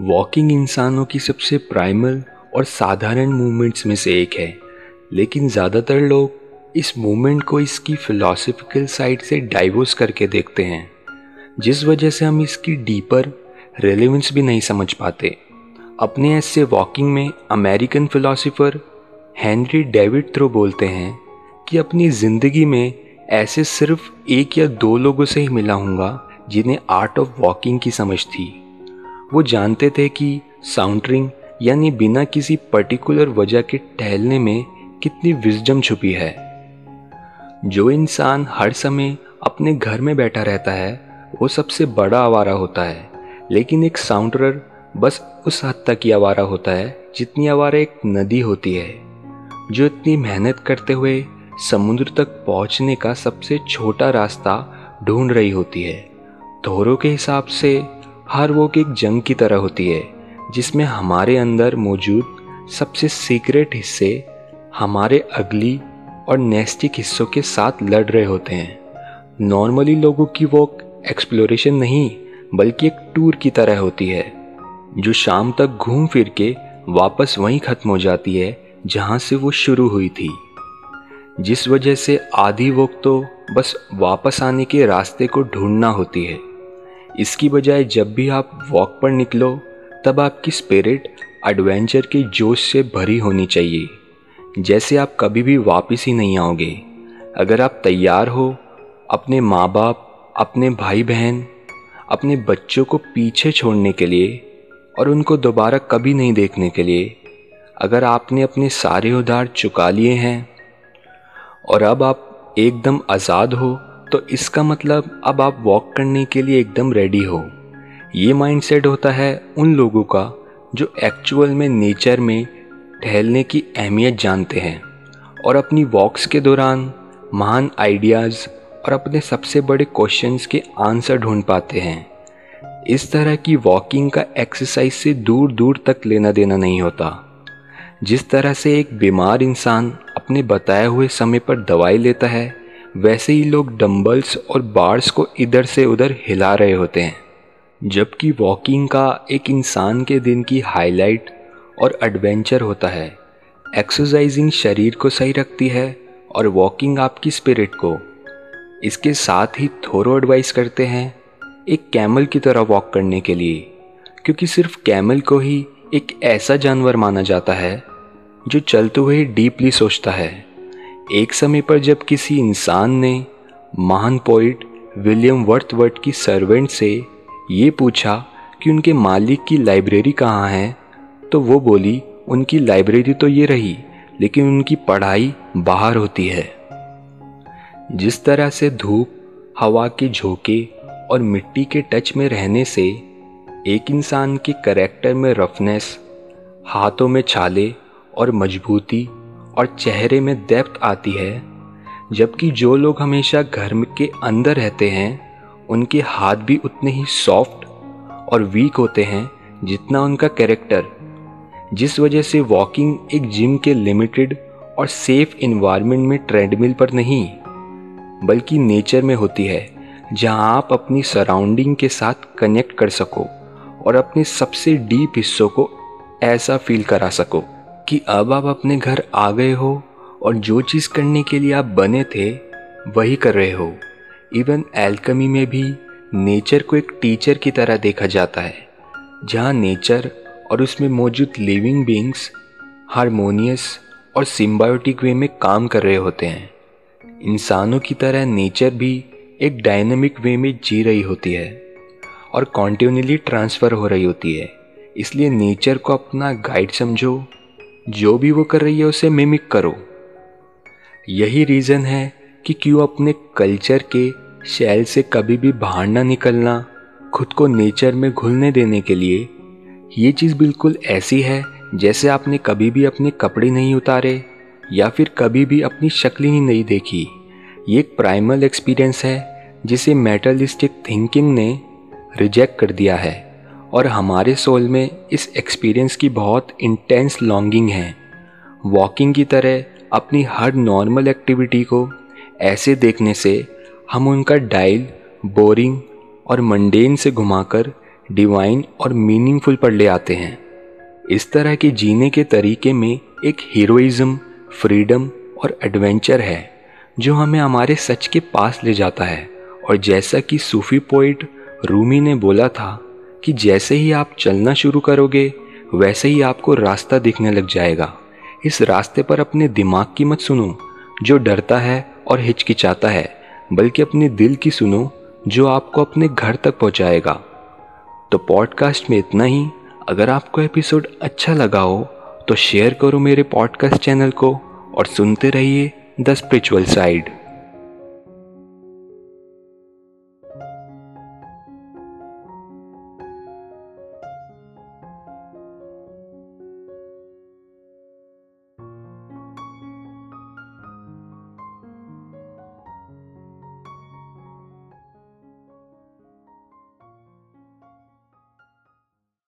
Walking इंसानों की सबसे प्राइमल और साधारण मूवमेंट्स में से एक है। लेकिन ज़्यादातर लोग इस मूवमेंट को इसकी फिलोसफिकल साइड से डाइवोर्स करके देखते हैं, जिस वजह से हम इसकी डीपर रेलिवेंस भी नहीं समझ पाते। अपने ऐसे वॉकिंग में American philosopher Henry David Thoreau बोलते हैं कि अपनी ज़िंदगी में ऐसे सिर्फ़ एक या दो लोगों से ही मिला हूँगा जिन्हें आर्ट ऑफ़ वॉकिंग की समझ थी। वो जानते थे कि साउंडरिंग यानी बिना किसी पर्टिकुलर वजह के टहलने में कितनी विजडम छुपी है। जो इंसान हर समय अपने घर में बैठा रहता है, वो सबसे बड़ा आवारा होता है। लेकिन एक साउंडरर बस उस हद तक ही आवारा होता है, जितनी आवारा एक नदी होती है। जो इतनी मेहनत करते हुए समुद्र तक पहुँचने का सबसे छोटा रास्ता ढूंढ रही होती है। थोरों के हिसाब से हर वॉक एक जंग की तरह होती है, जिसमें हमारे अंदर मौजूद सबसे सीक्रेट हिस्से हमारे अगली और नेस्टिक हिस्सों के साथ लड़ रहे होते हैं। नॉर्मली लोगों की वॉक एक्सप्लोरेशन नहीं, बल्कि एक टूर की तरह होती है, जो शाम तक घूम फिर के वापस वहीं ख़त्म हो जाती है, जहाँ से वो शुरू हुई थी। जिस वजह से आधी वॉक तो बस वापस आने के रास्ते को ढूंढना होती है। इसकी बजाय जब भी आप वॉक पर निकलो, तब आपकी स्पिरिट एडवेंचर के जोश से भरी होनी चाहिए। जैसे आप कभी भी वापस ही नहीं आओगे। अगर आप तैयार हो, अपने माँ बाप अपने भाई बहन अपने बच्चों को पीछे छोड़ने के लिए और उनको दोबारा कभी नहीं देखने के लिए, अगर आपने अपने सारे उधार चुका लिए हैं और अब आप एकदम आज़ाद हो तो इसका मतलब अब आप वॉक करने के लिए एकदम रेडी हो। ये माइंडसेट होता है उन लोगों का जो एक्चुअल में नेचर में टहलने की अहमियत जानते हैं और अपनी वॉक्स के दौरान महान आइडियाज़ और अपने सबसे बड़े क्वेश्चंस के आंसर ढूंढ पाते हैं। इस तरह की वॉकिंग का एक्सरसाइज से दूर दूर तक लेना देना नहीं होता। जिस तरह से एक बीमार इंसान अपने बताए हुए समय पर दवाई लेता है वैसे ही लोग डंबल्स और बार्स को इधर से उधर हिला रहे होते हैं, जबकि वॉकिंग का एक इंसान के दिन की हाईलाइट और एडवेंचर होता है। एक्सरसाइजिंग शरीर को सही रखती है और वॉकिंग आपकी स्पिरिट को। इसके साथ ही थोरो एडवाइस करते हैं एक कैमल की तरह वॉक करने के लिए, क्योंकि सिर्फ़ कैमल को ही एक ऐसा जानवर माना जाता है जो चलते हुए डीपली सोचता है। एक समय पर जब किसी इंसान ने महान पोइट विलियम वर्थवर्थ की सर्वेंट से ये पूछा कि उनके मालिक की लाइब्रेरी कहाँ है तो वो बोली, उनकी लाइब्रेरी तो ये रही, लेकिन उनकी पढ़ाई बाहर होती है। जिस तरह से धूप, हवा के झोंके और मिट्टी के टच में रहने से एक इंसान के करेक्टर में रफनेस हाथों में छाले और मजबूती और चेहरे में डेप्थ आती है, जबकि जो लोग हमेशा घर के अंदर रहते हैं, उनके हाथ भी उतने ही सॉफ्ट और वीक होते हैं जितना उनका कैरेक्टर जिस वजह से वॉकिंग एक जिम के लिमिटेड और सेफ़ इन्वायरमेंट में ट्रेडमिल पर नहीं, बल्कि नेचर में होती है, जहाँ आप अपनी सराउंडिंग के साथ कनेक्ट कर सको और अपने सबसे डीप हिस्सों को ऐसा फील करा सको। कि अब आप अपने घर आ गए हो और जो चीज़ करने के लिए आप बने थे, वही कर रहे हो। इवन एल्कमी में भी नेचर को एक टीचर की तरह देखा जाता है, जहाँ नेचर और उसमें मौजूद लिविंग बींग्स हारमोनियस और सिम्बायोटिक वे में काम कर रहे होते हैं। इंसानों की तरह नेचर भी एक डायनेमिक वे में जी रही होती है और कॉन्टिन्यूली ट्रांसफ़र हो रही होती है। इसलिए नेचर को अपना गाइड समझो जो भी वो कर रही है उसे मिमिक करो। यही रीज़न है कि क्यों अपने कल्चर के शैल से कभी भी बाहर ना निकलना, खुद को नेचर में घुलने देने के लिए। ये चीज़ बिल्कुल ऐसी है जैसे आपने कभी भी अपने कपड़े नहीं उतारे या फिर कभी भी अपनी शक्ल ही नहीं देखी। ये एक प्राइमल एक्सपीरियंस है जिसे मेटलिस्टिक थिंकिंग ने रिजेक्ट कर दिया है। और हमारे सोल में इस एक्सपीरियंस की बहुत इंटेंस लॉन्गिंग है। वॉकिंग की तरह अपनी हर नॉर्मल एक्टिविटी को ऐसे देखने से हम उनका डायल बोरिंग और मंडेन से घुमाकर डिवाइन और मीनिंगफुल पर ले आते हैं। इस तरह के जीने के तरीके में एक हीरोइज्म फ्रीडम और एडवेंचर है, जो हमें हमारे सच के पास ले जाता है। और जैसा कि सूफी पोइट रूमी ने बोला था कि जैसे ही आप चलना शुरू करोगे, वैसे ही आपको रास्ता दिखने लग जाएगा। इस रास्ते पर अपने दिमाग की मत सुनो, जो डरता है और हिचकिचाता है, बल्कि अपने दिल की सुनो, जो आपको अपने घर तक पहुंचाएगा। तो पॉडकास्ट में इतना ही। अगर आपको एपिसोड अच्छा लगा हो तो शेयर करो मेरे पॉडकास्ट चैनल को और सुनते रहिए द स्पिरिचुअल साइड।